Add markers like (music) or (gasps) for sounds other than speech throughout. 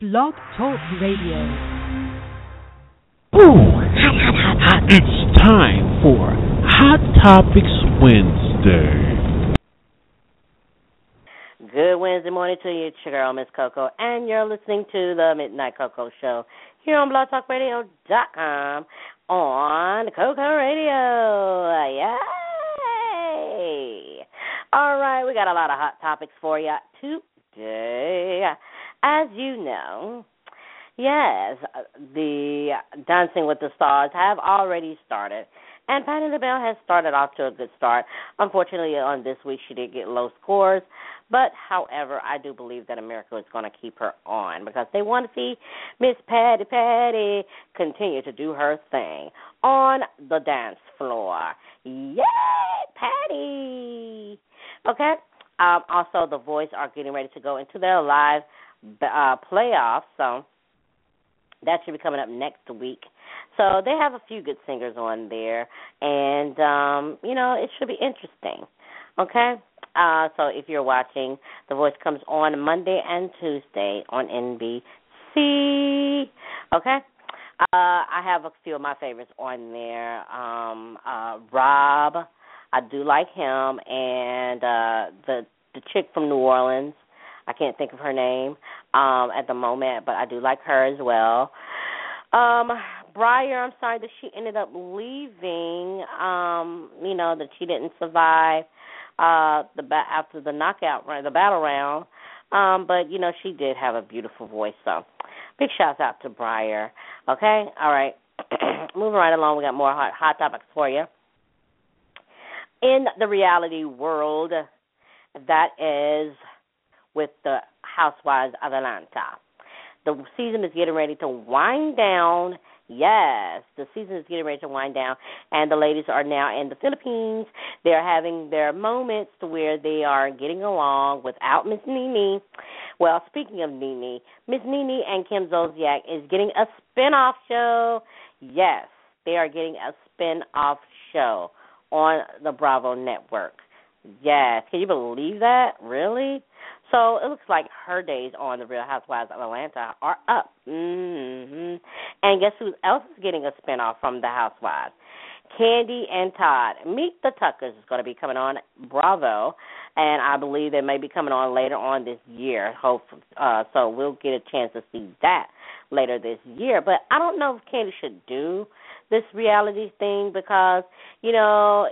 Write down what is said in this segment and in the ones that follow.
Blog Talk Radio. Ooh, hot, hot, hot, hot. It's time for Hot Topics Wednesday. Good Wednesday morning to you. It's your girl, Miss Coco, and you're listening to the Midnight Koko Show here on blogtalkradio.com on Koko Radio. Yay! All right, we got a lot of hot topics for you today. As you know, yes, the Dancing with the Stars have already started. And Patti LaBelle has started off to a good start. Unfortunately, on this week, she did get low scores. But, however, I do believe that America is going to keep her on because they want to see Miss Patti Patti continue to do her thing on the dance floor. Yay, Patti! Okay. Um, also, The Voice are getting ready to go into their live uh, playoffs, so that should be coming up next week. So they have a few good singers on there, and um, you know it should be interesting. Okay. Uh, so if you're watching, The Voice comes on Monday and Tuesday on NBC. Okay. Uh, I have a few of my favorites on there. Um, uh, Rob, I do like him, and uh, the the chick from New Orleans. I can't think of her name um, at the moment, but I do like her as well. Um, Briar, I'm sorry that she ended up leaving. Um, you know that she didn't survive uh, the ba- after the knockout round, the battle round. Um, but you know she did have a beautiful voice, so big shouts out to Briar. Okay, all right. (clears throat) Moving right along, we got more hot, hot topics for you. In the reality world, that is with the Housewives of Atlanta. The season is getting ready to wind down. Yes, the season is getting ready to wind down, and the ladies are now in the Philippines. They're having their moments to where they are getting along without Miss Nene. Well, speaking of Nene, Miss Nene and Kim Zolciak is getting a spin-off show. Yes, they are getting a spin-off show on the Bravo network. Yes, can you believe that? Really? So it looks like her days on the Real Housewives of Atlanta are up. hmm And guess who else is getting a spinoff from the Housewives? Kandi and Todd. Meet the Tuckers is going to be coming on Bravo, and I believe they may be coming on later on this year. Hope uh, so. We'll get a chance to see that later this year. But I don't know if Kandi should do this reality thing because you know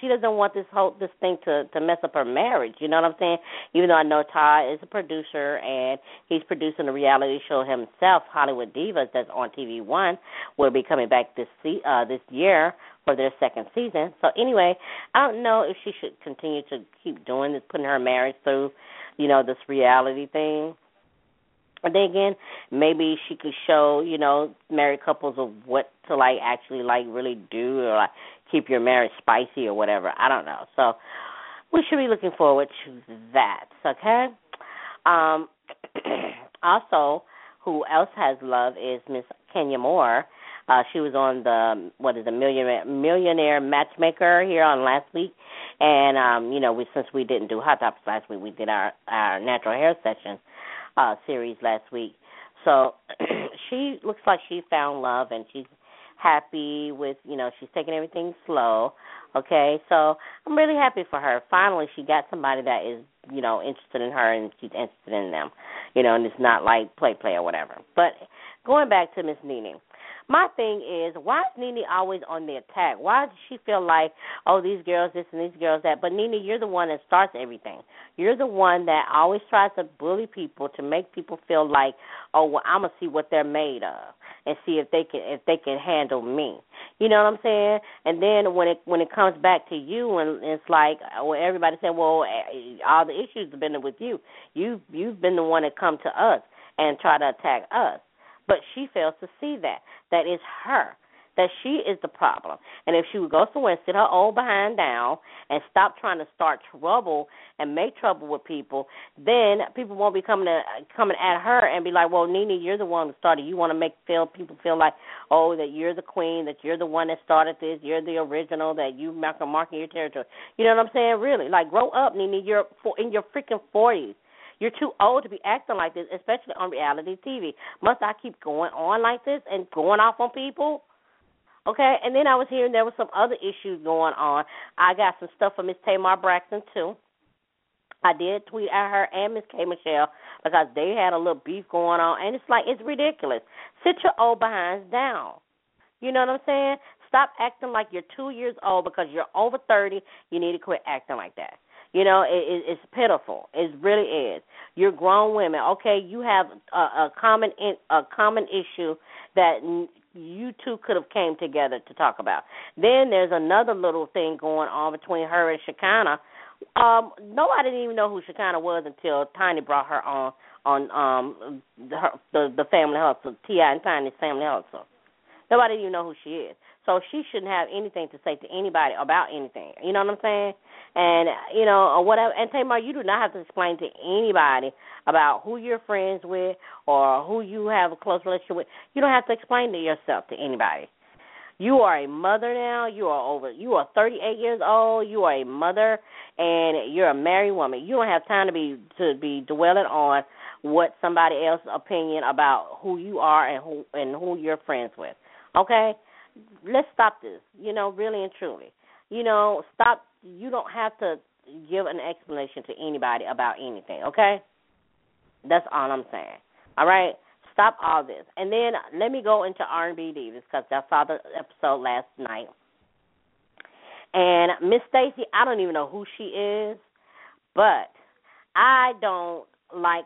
she doesn't want this whole this thing to to mess up her marriage. You know what I'm saying? Even though I know Todd is a producer and he's producing a reality show himself, Hollywood Divas, that's on TV One, will be coming back this uh this year for their second season. So anyway, I don't know if she should continue to keep doing this, putting her marriage through, you know, this reality thing. And then again, maybe she could show, you know, married couples of what to like actually like really do or like keep your marriage spicy or whatever. I don't know. So we should be looking forward to that. Okay. Um (clears throat) also who else has love is Miss Kenya Moore. Uh, she was on the what is a millionaire millionaire matchmaker here on last week, and um, you know, we since we didn't do hot topics last week, we did our our natural hair session uh, series last week. So (clears throat) she looks like she found love and she's happy with you know she's taking everything slow. Okay? So i'm really happy for her. Finally she got somebody that is you know interested in her and she's interested in them. You know and it's not like play play or whatever. But going back to miss nene my thing is, why is Nene always on the attack? Why does she feel like, oh, these girls this and these girls that? But Nene, you're the one that starts everything. You're the one that always tries to bully people to make people feel like, oh, well, I'm gonna see what they're made of and see if they can if they can handle me. You know what I'm saying? And then when it when it comes back to you and it's like, well, everybody said, well, eh, all the issues have been with you. You you've been the one that come to us and try to attack us. But she fails to see that. That is her. That she is the problem. And if she would go somewhere and sit her old behind down and stop trying to start trouble and make trouble with people, then people won't be coming to, coming at her and be like, "Well, Nene, you're the one who started. You want to make feel people feel like, oh, that you're the queen, that you're the one that started this, you're the original, that you mark marking your territory. You know what I'm saying? Really, like grow up, Nene. You're in your freaking forties. You're too old to be acting like this, especially on reality TV. Must I keep going on like this and going off on people? Okay, and then I was hearing there was some other issues going on. I got some stuff from Miss Tamar Braxton too. I did tweet at her and Miss K Michelle because they had a little beef going on, and it's like it's ridiculous. Sit your old behinds down. You know what I'm saying? Stop acting like you're two years old because you're over thirty. You need to quit acting like that. You know, it, it, it's pitiful. It really is. You're grown women. Okay, you have a, a common in, a common issue that you two could have came together to talk about. Then there's another little thing going on between her and Shekinah um, nobody didn't even know who Shekinah was until Tiny brought her on on um her, the the family hustle, T.I. and Tiny's family hustle. Nobody even know who she is. So she shouldn't have anything to say to anybody about anything. You know what I'm saying? And you know, or whatever. And Tamar, you do not have to explain to anybody about who you're friends with or who you have a close relationship with. You don't have to explain to yourself to anybody. You are a mother now. You are over. You are 38 years old. You are a mother, and you're a married woman. You don't have time to be to be dwelling on what somebody else's opinion about who you are and who and who you're friends with. Okay, let's stop this. You know, really and truly. You know, stop. You don't have to give an explanation to anybody about anything. Okay, that's all I'm saying. All right stop all this. And then let me go into R&B divas because I saw the episode last night. And Miss Stacy, I don't even know who she is, but I don't like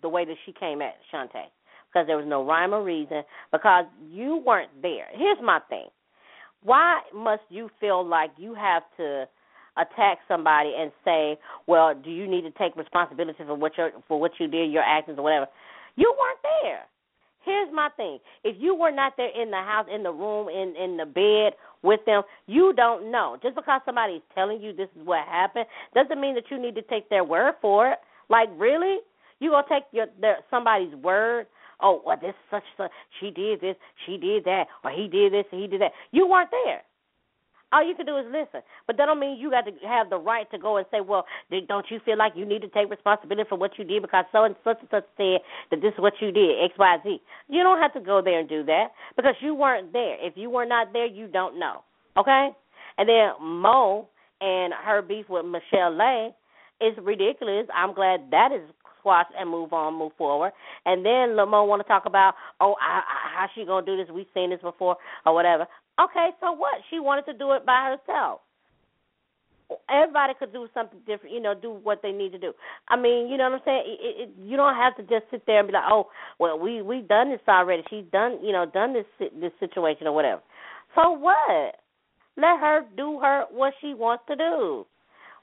the way that she came at Shantae because there was no rhyme or reason because you weren't there. Here's my thing. Why must you feel like you have to attack somebody and say, "Well, do you need to take responsibility for what you for what you did, your actions or whatever?" You weren't there. Here's my thing. If you were not there in the house, in the room, in in the bed with them, you don't know. Just because somebody's telling you this is what happened doesn't mean that you need to take their word for it. Like really? You gonna take your their somebody's word? Oh, well, this such such she did this, she did that, or he did this, he did that. You weren't there. All you can do is listen. But that don't mean you got to have the right to go and say, well, don't you feel like you need to take responsibility for what you did because so and such and such said that this is what you did, X, Y, Z. You don't have to go there and do that because you weren't there. If you were not there, you don't know. Okay? And then Mo and her beef with Michel'le is ridiculous. I'm glad that is squashed and move on, move forward. And then Lamo want to talk about, oh, I, I, how she gonna do this? We've seen this before, or whatever. Okay, so what? She wanted to do it by herself. Everybody could do something different, you know, do what they need to do. I mean, you know what I'm saying? It, it, you don't have to just sit there and be like, "Oh, well, we we done this already. She's done, you know, done this this situation or whatever." So what? Let her do her what she wants to do.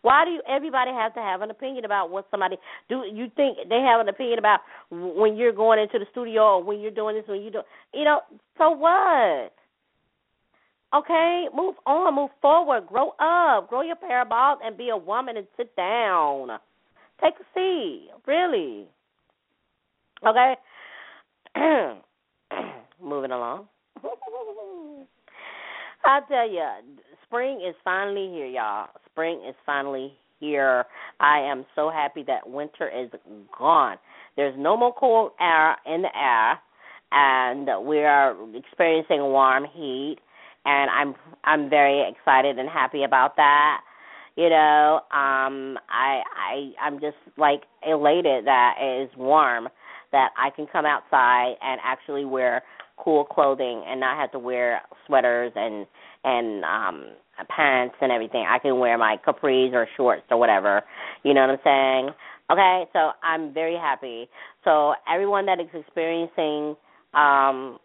Why do you, everybody have to have an opinion about what somebody do? You think they have an opinion about when you're going into the studio or when you're doing this when you do? You know, so what? Okay, move on, move forward, grow up, grow your pair and be a woman and sit down. Take a seat, really. Okay, (clears throat) moving along. (laughs) I tell you, spring is finally here, y'all. Spring is finally here. I am so happy that winter is gone. There's no more cold air in the air, and we are experiencing warm heat and I'm I'm very excited and happy about that. You know, um I I I'm just like elated that it is warm that I can come outside and actually wear cool clothing and not have to wear sweaters and and um pants and everything. I can wear my capris or shorts or whatever. You know what I'm saying? Okay, so I'm very happy. So everyone that is experiencing um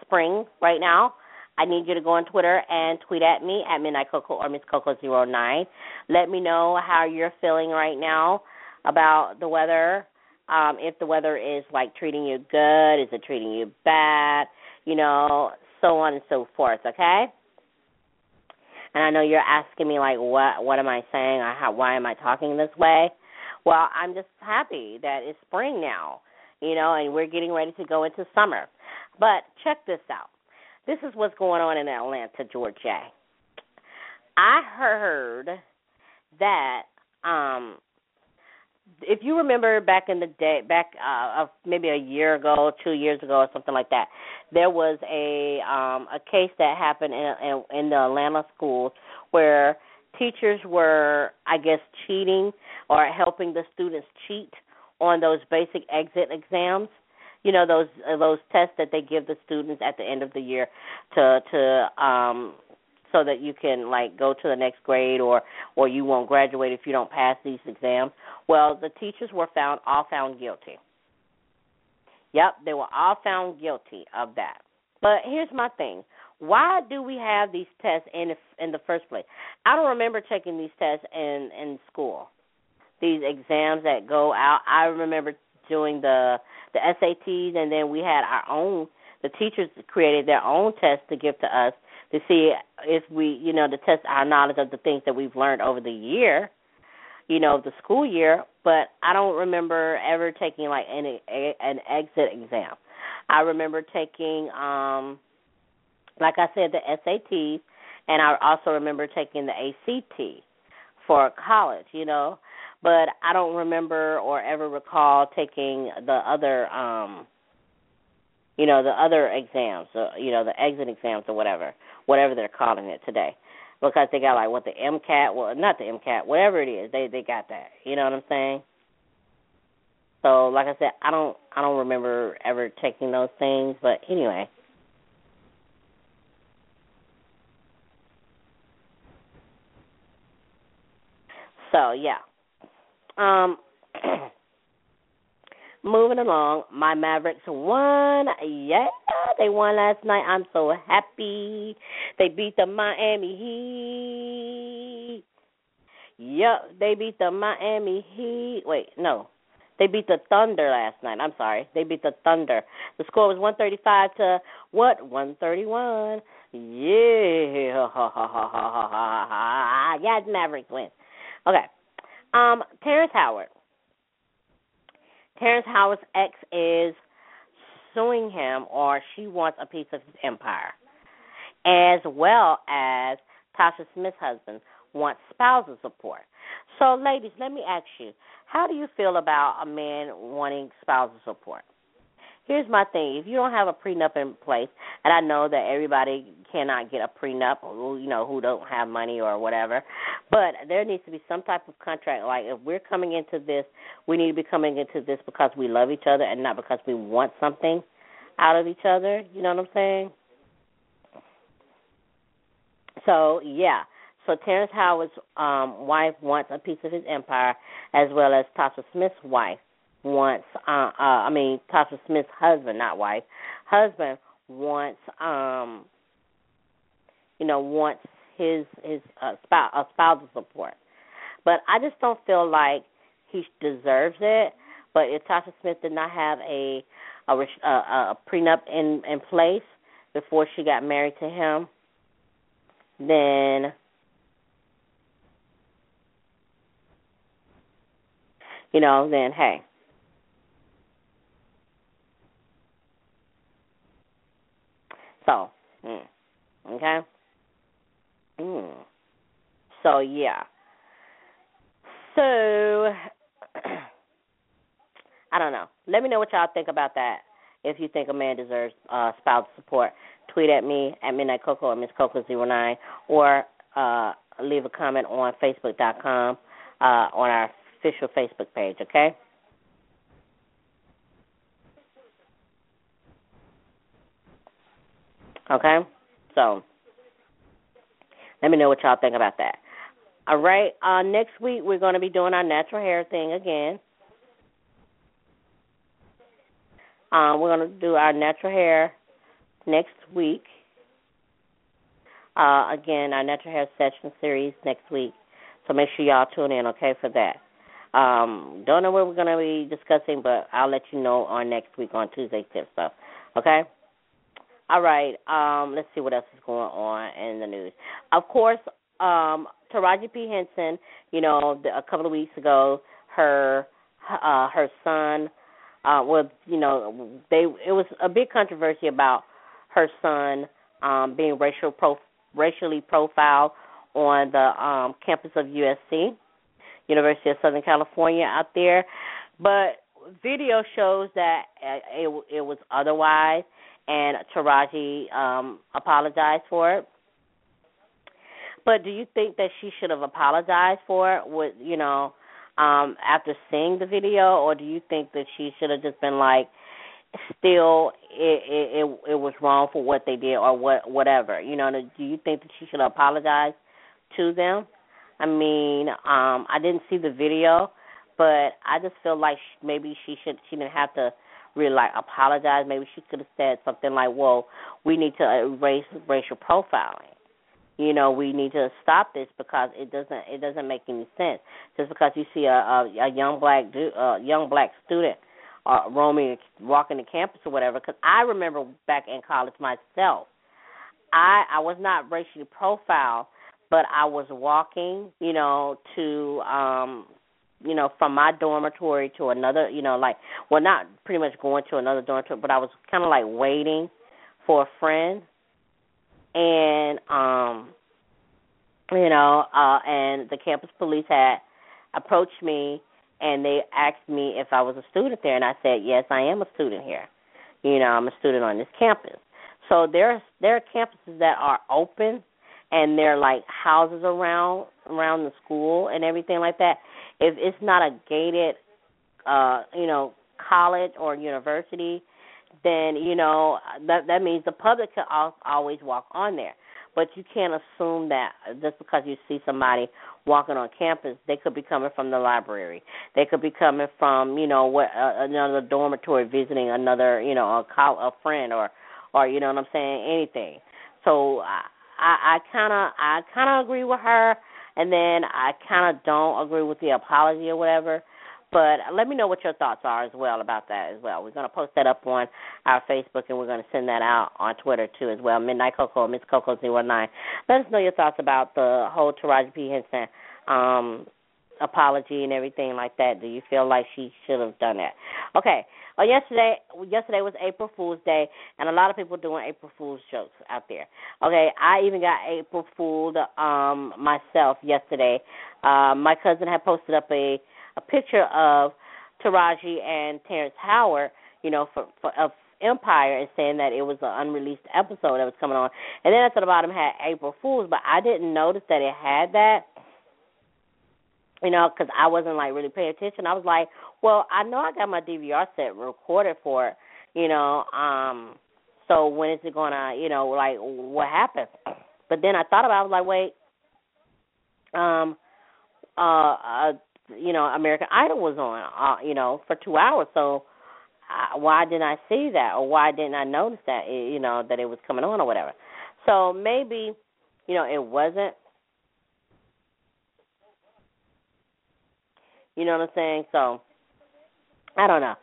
spring right now, I need you to go on Twitter and tweet at me at Midnight Coco or Miss Coco09. Let me know how you're feeling right now about the weather. Um, if the weather is like treating you good, is it treating you bad? You know, so on and so forth. Okay. And I know you're asking me like, what what am I saying? Or how, why am I talking this way? Well, I'm just happy that it's spring now, you know, and we're getting ready to go into summer. But check this out. This is what's going on in Atlanta, Georgia. I heard that um if you remember back in the day, back uh, maybe a year ago, two years ago, or something like that, there was a um, a case that happened in, in in the Atlanta schools where teachers were, I guess, cheating or helping the students cheat on those basic exit exams. You know those uh, those tests that they give the students at the end of the year to to um so that you can like go to the next grade or or you won't graduate if you don't pass these exams. Well, the teachers were found all found guilty. Yep, they were all found guilty of that. But here's my thing. Why do we have these tests in in the first place? I don't remember taking these tests in in school. These exams that go out. I remember doing the the SATs and then we had our own the teachers created their own tests to give to us to see if we, you know, to test our knowledge of the things that we've learned over the year, you know, the school year. But I don't remember ever taking like any an exit exam. I remember taking, um like I said, the SATs, and I also remember taking the ACT for college. You know, but I don't remember or ever recall taking the other um you know the other exams, you know the exit exams or whatever whatever they're calling it today. Because they got like what the MCAT, well not the MCAT, whatever it is, they they got that. You know what I'm saying? So like I said, I don't I don't remember ever taking those things, but anyway. So yeah. Um (clears throat) moving along. My Mavericks won. Yeah, they won last night. I'm so happy. They beat the Miami Heat. Yep, they beat the Miami Heat. Wait, no. They beat the Thunder last night. I'm sorry. They beat the Thunder. The score was 135 to what? 131. Yeah. (laughs) yes, Mavericks win. Okay. Um, Terrence Howard Terrence Howard's ex is suing him or she wants a piece of his empire, as well as Tasha Smith's husband wants spousal support. So, ladies, let me ask you, how do you feel about a man wanting spousal support? here's my thing: if you don't have a prenup in place, and I know that everybody cannot get a prenup, you know, who don't have money or whatever, but there needs to be some type of contract. Like if we're coming into this, we need to be coming into this because we love each other and not because we want something out of each other. You know what I'm saying? So yeah. So Terrence Howard's um, wife wants a piece of his empire, as well as Tasha Smith's wife wants uh, uh I mean Tasha Smith's husband, not wife, husband wants um you know wants his his uh, spouse uh, spousal support. But I just don't feel like he deserves it. But if Tasha Smith did not have a a, a, a prenup in in place before she got married to him, then you know, then hey, So, mm, okay. Mm. So yeah. So (clears throat) I don't know. Let me know what y'all think about that. If you think a man deserves uh, spousal support, tweet at me at Midnight Coco or Miss Coco 09 or uh, leave a comment on Facebook.com uh, on our official Facebook page. Okay. Okay? So let me know what y'all think about that. All right. Uh next week we're gonna be doing our natural hair thing again. Um, we're gonna do our natural hair next week. Uh, again, our natural hair session series next week. So make sure y'all tune in, okay, for that. Um, don't know what we're gonna be discussing, but I'll let you know on next week on Tuesday tip. Okay? All right. Um, let's see what else is going on in the news. Of course, um, Taraji P Henson. You know, a couple of weeks ago, her uh, her son uh, was, you know, they it was a big controversy about her son um, being racial pro, racially profiled on the um, campus of USC. University of Southern California out there. But video shows that uh, it it was otherwise, and Taraji um, apologized for it. But do you think that she should have apologized for it? With you know, um, after seeing the video, or do you think that she should have just been like, still, it it it, it was wrong for what they did, or what whatever? You know, do you think that she should apologize to them? I mean, um, I didn't see the video, but I just feel like maybe she should she didn't have to really like apologize. Maybe she could have said something like, "Well, we need to erase racial profiling." You know, we need to stop this because it doesn't it doesn't make any sense. Just because you see a a, a young black du- uh, young black student uh, roaming walking the campus or whatever. Because I remember back in college myself, I I was not racially profiled, but I was walking, you know, to um you know, from my dormitory to another, you know, like well not pretty much going to another dormitory, but I was kind of like waiting for a friend and um you know, uh and the campus police had approached me and they asked me if I was a student there and I said, "Yes, I am a student here." You know, I'm a student on this campus. So there there are campuses that are open and they're like houses around around the school and everything like that. If it's not a gated uh, you know, college or university, then you know that that means the public can always walk on there. But you can't assume that just because you see somebody walking on campus, they could be coming from the library. They could be coming from you know what uh, another dormitory visiting another you know a col- a friend or or you know what I'm saying anything. So I I kind of I kind of agree with her, and then I kind of don't agree with the apology or whatever. But let me know what your thoughts are as well about that as well. We're going to post that up on our Facebook and we're going to send that out on Twitter too as well. Midnight Coco, Miss Coco 09. Let us know your thoughts about the whole Taraji P. Henson um, apology and everything like that. Do you feel like she should have done that? Okay. Well, yesterday, yesterday was April Fool's Day, and a lot of people doing April Fool's jokes out there. Okay, I even got April Fooled um, myself yesterday. Uh, my cousin had posted up a a picture of Taraji and Terrence Howard, you know, for, for of Empire, and saying that it was an unreleased episode that was coming on. And then at the bottom had April Fools, but I didn't notice that it had that. You know, because I wasn't like really paying attention. I was like, well, I know I got my DVR set recorded for it. You know, um, so when is it gonna, you know, like what happened? But then I thought about, it, I was like, wait, um, uh, uh you know American Idol was on, uh, you know, for two hours. So uh, why didn't I see that, or why didn't I notice that, you know, that it was coming on or whatever? So maybe, you know, it wasn't. You know what I'm saying? So I don't know,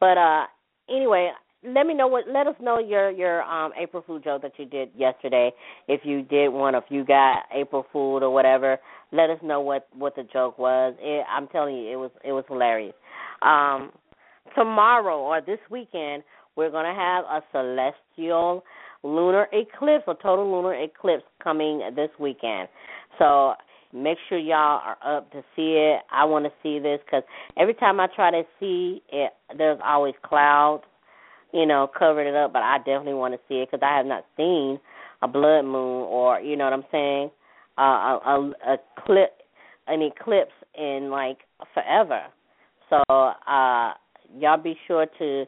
but uh anyway, let me know what let us know your your um April Fool joke that you did yesterday. If you did one, if you got April Fooled or whatever, let us know what what the joke was. It, I'm telling you, it was it was hilarious. Um, tomorrow or this weekend, we're gonna have a celestial lunar eclipse, a total lunar eclipse coming this weekend. So make sure y'all are up to see it. I want to see this because every time I try to see it, there's always clouds you know, covered it up, but I definitely want to see it because I have not seen a blood moon or, you know what I'm saying, uh, a, a, a clip, an eclipse in like forever. So uh y'all be sure to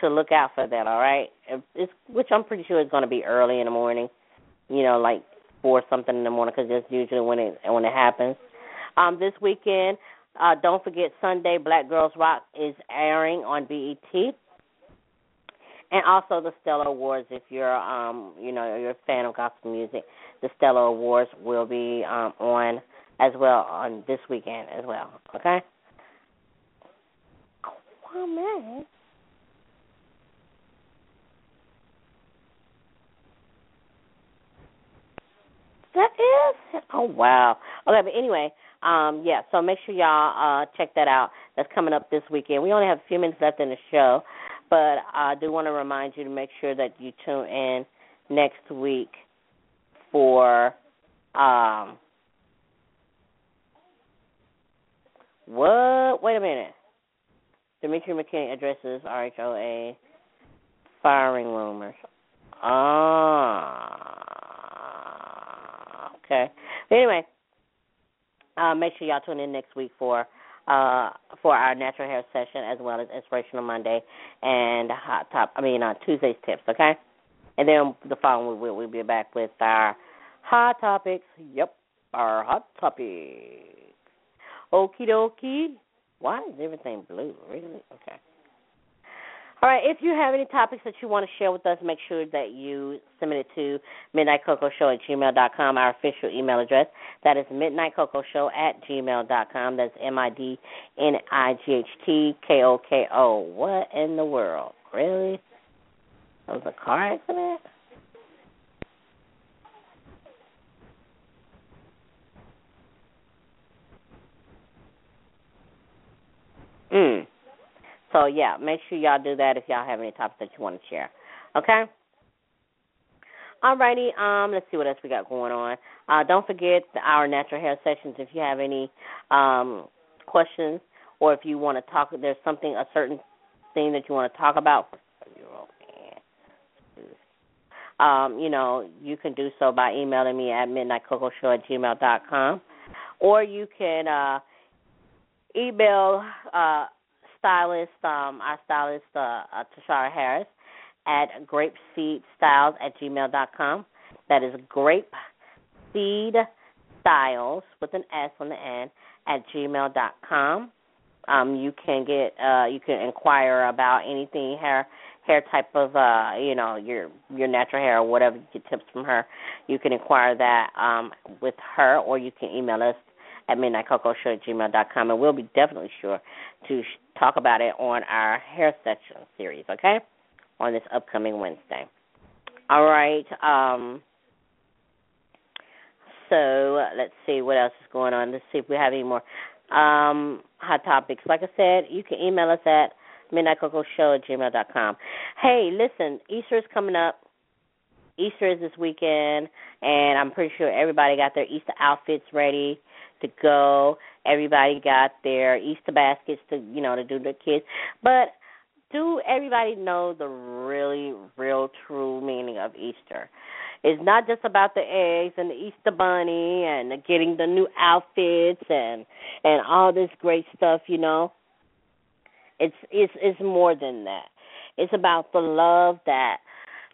to look out for that. All right, it's which I'm pretty sure is going to be early in the morning. You know, like four something in the morning because that's usually when it when it happens. Um, this weekend, uh, don't forget Sunday Black Girls Rock is airing on BET and also the Stellar Awards. If you're, um, you know, you're a fan of gospel music, the Stellar Awards will be um, on as well on this weekend as well. Okay. Oh man. That is. Oh wow. Okay, but anyway, um, yeah. So make sure y'all uh, check that out. That's coming up this weekend. We only have a few minutes left in the show, but I do want to remind you to make sure that you tune in next week for um, What? Wait a minute. Demetria McKinney addresses RHOA firing rumors. Ah, okay. Anyway, uh, make sure y'all tune in next week for uh, for our natural hair session as well as Inspirational Monday and Hot Top. I mean, uh, Tuesday's tips. Okay, and then the following week we'll be back with our hot topics. Yep, our hot topics. Okie dokie. Why is everything blue? Really? Okay. All right, if you have any topics that you want to share with us, make sure that you submit it to midnightkokoshow at gmail.com, our official email address. That is midnightkokoshow at gmail.com. That's M-I-D-N-I-G-H-T-K-O-K-O. What in the world? Really? That was a car accident? Mm. So yeah, make sure y'all do that if y'all have any topics that you want to share. Okay. Alrighty, um, let's see what else we got going on. Uh, don't forget our natural hair sessions. If you have any um, questions or if you want to talk, there's something, a certain thing that you want to talk about. Um, you know, you can do so by emailing me at midnightkokoshow at gmail dot com, or you can uh, email uh, stylist, um, our stylist, uh, uh, Tashara Harris, at grapeseedstyles at gmail dot com. That is grape seed styles with an S on the end at gmail dot com. Um, you can get uh, you can inquire about anything hair hair type of uh, you know your your natural hair or whatever. You get tips from her. You can inquire that um, with her, or you can email us at midnightkokoshow at gmail dot com, and we'll be definitely sure to talk about it on our hair section series, okay? On this upcoming Wednesday. All right. Um, so let's see what else is going on. Let's see if we have any more um, hot topics. Like I said, you can email us at midnightkokoshow at gmail dot com. Hey, listen, Easter is coming up. Easter is this weekend, and I'm pretty sure everybody got their Easter outfits ready to go. Everybody got their Easter baskets to you know to do the kids, but do everybody know the really real true meaning of Easter? It's not just about the eggs and the Easter bunny and getting the new outfits and and all this great stuff, you know. It's it's it's more than that. It's about the love that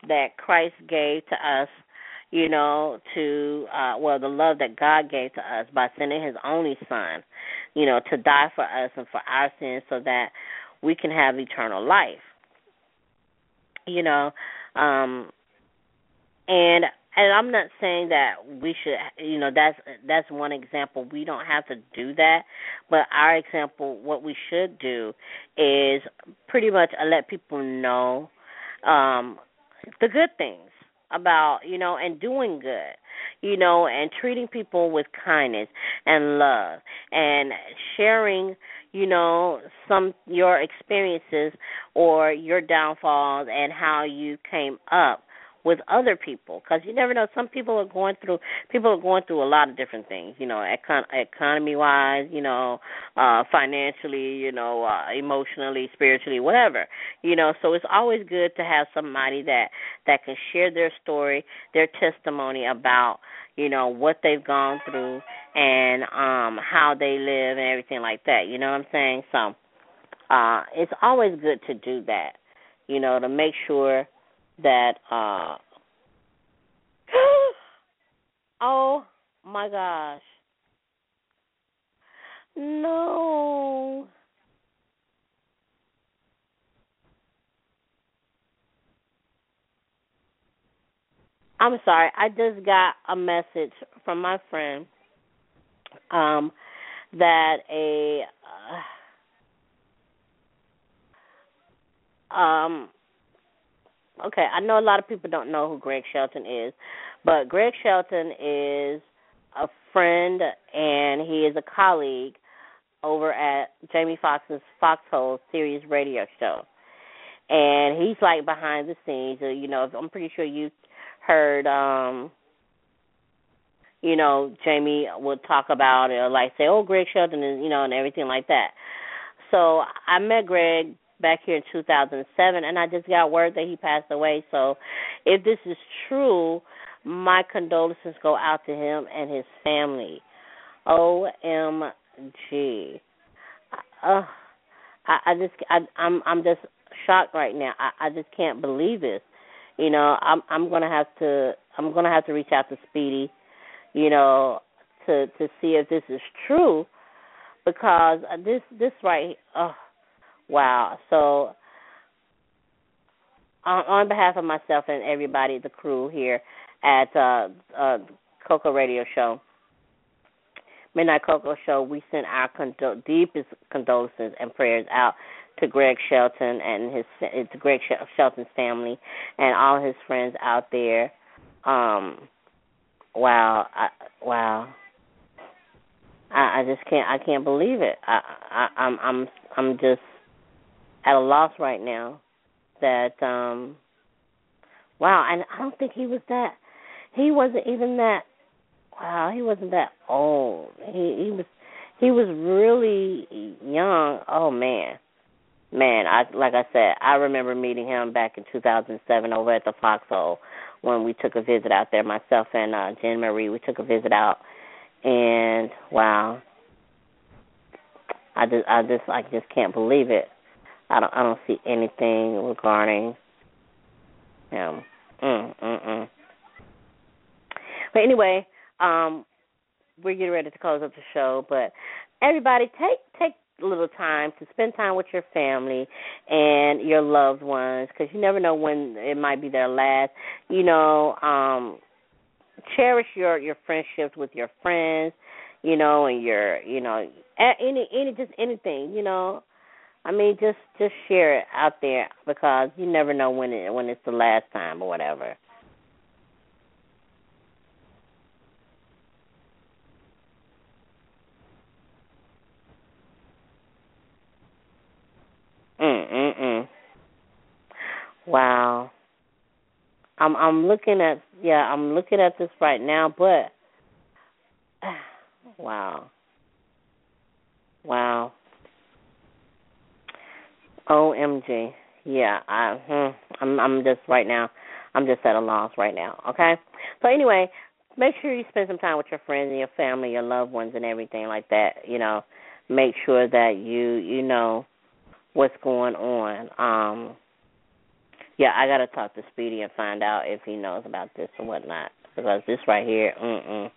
that Christ gave to us you know, to uh well the love that God gave to us by sending his only son, you know, to die for us and for our sins so that we can have eternal life. You know, um and and I'm not saying that we should you know that's that's one example. We don't have to do that. But our example what we should do is pretty much let people know um the good things about you know and doing good you know and treating people with kindness and love and sharing you know some your experiences or your downfalls and how you came up with other people because you never know some people are going through people are going through a lot of different things you know econ- economy wise you know uh financially you know uh emotionally spiritually whatever you know. So it's always good to have somebody that that can share their story their testimony about you know what they've gone through and um how they live and everything like that you know what i'm saying? So uh it's always good to do that you know to make sure that uh (gasps) oh my gosh no I'm sorry. I just got a message from my friend um that a uh, um okay, I know a lot of people don't know who Greg Shelton is, but Greg Shelton is a friend and he is a colleague over at Jamie Foxx's Foxhole Sirius radio show. And he's like behind the scenes, uh, you know, I'm pretty sure you heard um you know, Jamie would talk about it, or like say, "Oh, Greg Shelton," and you know, and everything like that. So I met Greg back here in 2007, and I just got word that he passed away. So, if this is true, my condolences go out to him and his family. OMG. Uh, I, I just I, I'm I'm just shocked right now. I, I just can't believe this. You know, I'm I'm gonna have to I'm gonna have to reach out to Speedy, you know, to to see if this is true, because this this right oh wow. So on, on behalf of myself and everybody, the crew here at uh, uh Koko Radio Show, Midnight Koko Show, we send our condo- deepest condolences and prayers out to Greg Shelton and his to Greg Shelton's family and all his friends out there. Um, wow, I, wow. I, I just can't I can't believe it. I, I I'm I'm I'm just at a loss right now that um wow, and I don't think he was that he wasn't even that wow, he wasn't that old. He he was he was really young. Oh man. Man, I like I said, I remember meeting him back in 2007 over at the Foxhole when we took a visit out there. Myself and uh Jen Marie, we took a visit out, and wow, I just I just I just can't believe it. I don't I don't see anything regarding him. Mm mm mm. But anyway, um, we're getting ready to close up the show, but everybody take take a little time to spend time with your family and your loved ones because you never know when it might be their last. You know, um, cherish your your friendships with your friends. You know, and your you know any any just anything. You know, I mean just just share it out there because you never know when it when it's the last time or whatever. Mm mm mm. Wow. I'm I'm looking at yeah, I'm looking at this right now, but (sighs) wow. Wow. OMG. Yeah, I hmm, I'm I'm just right now. I'm just at a loss right now, okay? So anyway, make sure you spend some time with your friends and your family, your loved ones and everything like that, you know. Make sure that you you know what's going on. Um yeah, I gotta talk to Speedy and find out if he knows about this or whatnot. Because this right here, mm mm.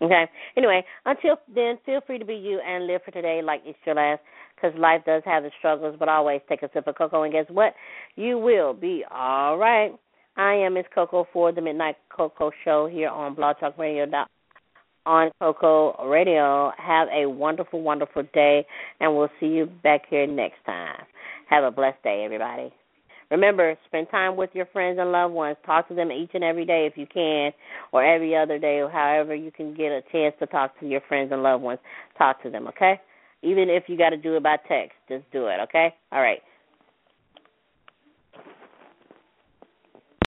Okay. Anyway, until then, feel free to be you and live for today like it's your last. Because life does have its struggles, but always take a sip of cocoa, and guess what? You will be all right. I am Miss Coco for the Midnight Koko Show here on blogtalkradio.com on Koko Radio. Have a wonderful, wonderful day, and we'll see you back here next time. Have a blessed day, everybody. Remember, spend time with your friends and loved ones. Talk to them each and every day if you can, or every other day, or however you can get a chance to talk to your friends and loved ones. Talk to them, okay? Even if you got to do it by text, just do it, okay? All right.